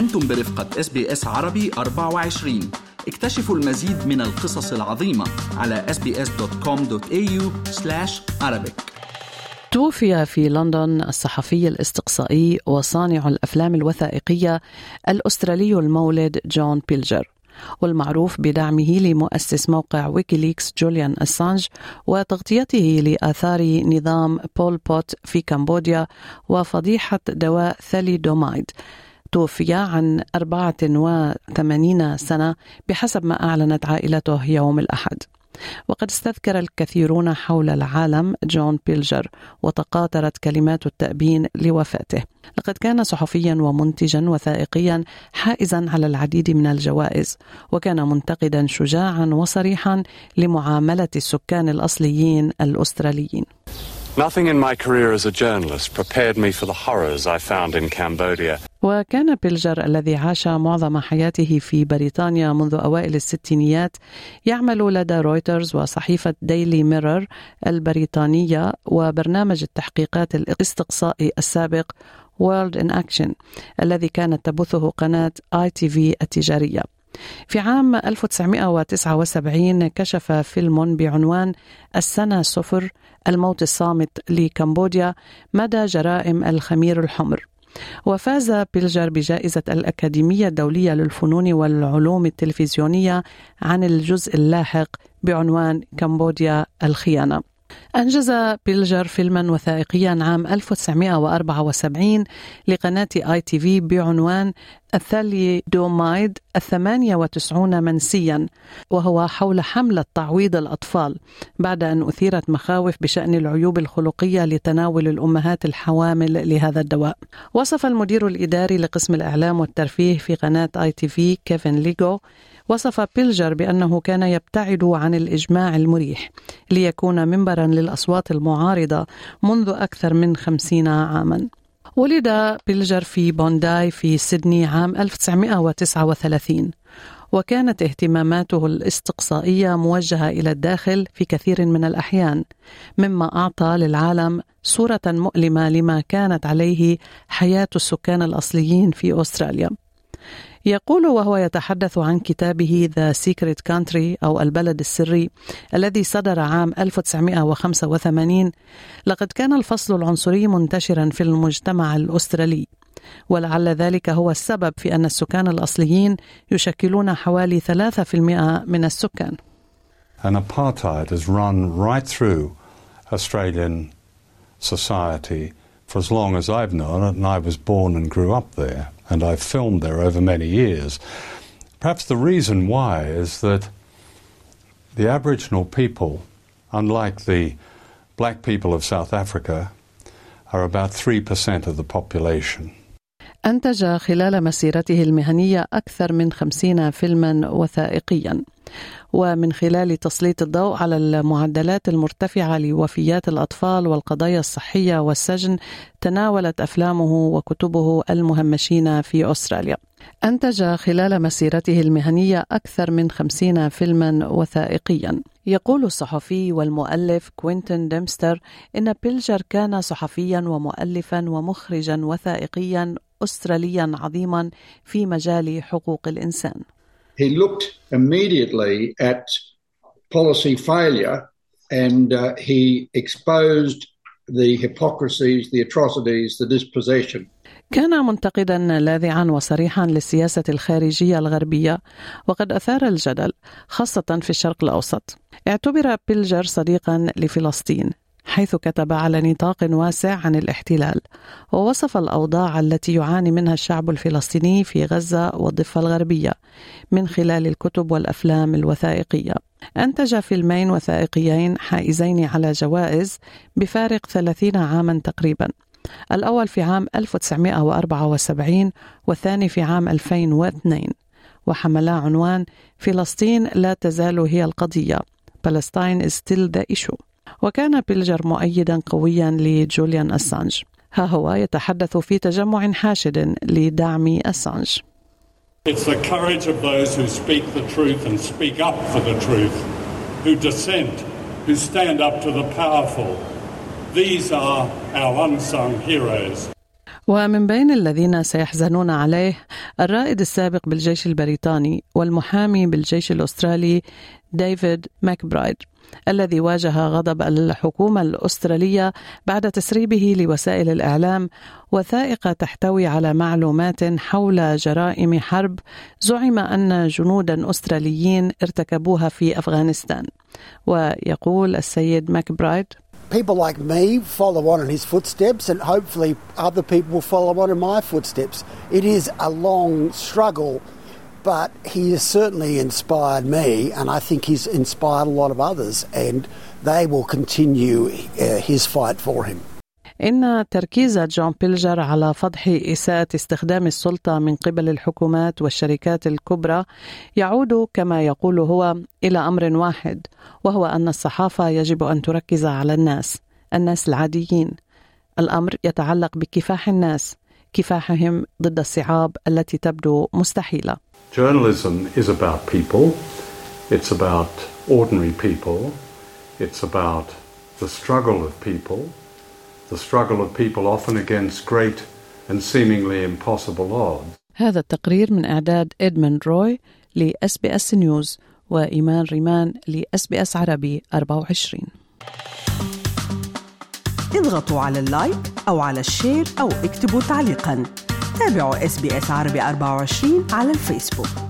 أنتم برفقة SBS عربي 24 اكتشفوا المزيد من القصص العظيمة على sbs.com.au arabic. توفي في لندن الصحفي الاستقصائي وصانع الأفلام الوثائقية الأسترالي المولد جون بيلجر والمعروف بدعمه لمؤسس موقع ويكيليكس جوليان أسانج وتغطيته لآثار نظام بول بوت في كمبوديا وفضيحة دواء ثاليدومايد. توفي عن 84 سنة بحسب ما أعلنت عائلته يوم الأحد. وقد استذكر الكثيرون حول العالم جون بيلجر وتقاطرت كلمات التأبين لوفاته. لقد كان صحفيا ومنتجا وثائقيا حائزا على العديد من الجوائز وكان منتقدا شجاعا وصريحا لمعاملة السكان الأصليين الأستراليين. Nothing in my career as a journalist prepared me for the horrors I found in Cambodia. وكان بيلجر الذي عاش معظم حياته في بريطانيا منذ أوائل الستينيات يعمل لدى رويترز وصحيفة ديلي ميرور البريطانية وبرنامج التحقيقات الاستقصائي السابق World in Action الذي كانت تبثه قناة ITV التجارية. في عام 1979 كشف فيلم بعنوان السنة صفر الموت الصامت لكمبوديا مدى جرائم الخمير الحمر. وفاز بيلجر بجائزة الأكاديمية الدولية للفنون والعلوم التلفزيونية عن الجزء اللاحق بعنوان كمبوديا الخيانة. أنجز بيلجر فيلما وثائقيا عام 1974 لقناة ITV بعنوان الثاليدومايد الثمانية وتسعون منسيا وهو حول حملة تعويض الأطفال بعد أن أثيرت مخاوف بشأن العيوب الخلقية لتناول الأمهات الحوامل لهذا الدواء. وصف المدير الإداري لقسم الإعلام والترفيه في قناة ITV كيفن ليجو وصف بيلجر بأنه كان يبتعد عن الإجماع المريح ليكون منبرا للأصوات المعارضة منذ أكثر من خمسين عاما. ولد بيلجر في بونداي في سيدني عام 1939 وكانت اهتماماته الاستقصائية موجهة إلى الداخل في كثير من الأحيان مما أعطى للعالم صورة مؤلمة لما كانت عليه حياة السكان الأصليين في أستراليا. يقول وهو يتحدث عن كتابه The Secret Country أو البلد السري الذي صدر عام 1985 لقد كان الفصل العنصري منتشرا في المجتمع الأسترالي ولعل ذلك هو السبب في أن السكان الأصليين يشكلون حوالي 3% من السكان. And apartheid has run right through Australian society for as long as I've known it, and I was born and grew up there. And I've filmed there over many years. Perhaps the reason why is that the Aboriginal people, unlike the black people of South Africa, are about 3% of the population. أنتج خلال مسيرته المهنية أكثر من خمسين فيلما وثائقيا. ومن خلال تسليط الضوء على المعدلات المرتفعة لوفيات الأطفال والقضايا الصحية والسجن تناولت أفلامه وكتبه المهمشين في أستراليا. أنتج خلال مسيرته المهنية أكثر من خمسين فيلما وثائقيا. يقول الصحفي والمؤلف كوينتن ديمستر إن بيلجر كان صحفيا ومؤلفا ومخرجا وثائقيا أستراليا عظيما في مجال حقوق الإنسان. He looked immediately at policy failure and uh, he exposed the hypocrisies, the atrocities, the dispossession. كان منتقدا لاذعا وصريحا للسياسة الخارجية الغربية وقد أثار الجدل خاصة في الشرق الأوسط. اعتبر بيلجر صديقا لفلسطين. حيث كتب على نطاق واسع عن الاحتلال ووصف الأوضاع التي يعاني منها الشعب الفلسطيني في غزة والضفة الغربية من خلال الكتب والأفلام الوثائقية. أنتج فيلمين وثائقيين حائزين على جوائز بفارق 30 عاما تقريبا. الأول في عام 1974 والثاني في عام 2002 وحملا عنوان فلسطين لا تزال هي القضية Palestine is still the issue. وكان بيلجر مؤيدا قويا لجوليان أسانج ها هو يتحدث في تجمع حاشد لدعم أسانج It's the courage of those who speak the truth and speak up for the truth, who dissent, who stand up to the powerful. These are our unsung heroes. ومن بين الذين سيحزنون عليه الرائد السابق بالجيش البريطاني والمحامي بالجيش الأسترالي ديفيد ماكبرايد الذي واجه غضب الحكومة الأسترالية بعد تسريبه لوسائل الإعلام وثائق تحتوي على معلومات حول جرائم حرب زعم أن جنودا أستراليين ارتكبوها في أفغانستان. ويقول السيد ماكبرايد people like me follow on in his footsteps, and hopefully other people will follow on in my footsteps. It is a long struggle, but he has certainly inspired me, and I think he's inspired a lot of others, and they will continue uh, his fight for him. إن تركيز جون بيلجر على فضح إساءة استخدام السلطة من قبل الحكومات والشركات الكبرى يعود كما يقول هو إلى أمر واحد وهو أن الصحافة يجب أن تركز على الناس الناس العاديين الأمر يتعلق بكفاح الناس كفاحهم ضد الصعاب التي تبدو مستحيلة Journalism is about people. It's about ordinary people. It's about the struggle of people. The struggle of people often against great and seemingly impossible odds. هذا التقرير من إعداد إدموند روي بي إس نيوز وإيمان ريمان بي إس عربي 24 اضغطوا على اللايك أو على الشير أو اكتبوا تعليقا. تابعوا إس بي إس عربي 24 على الفيسبوك.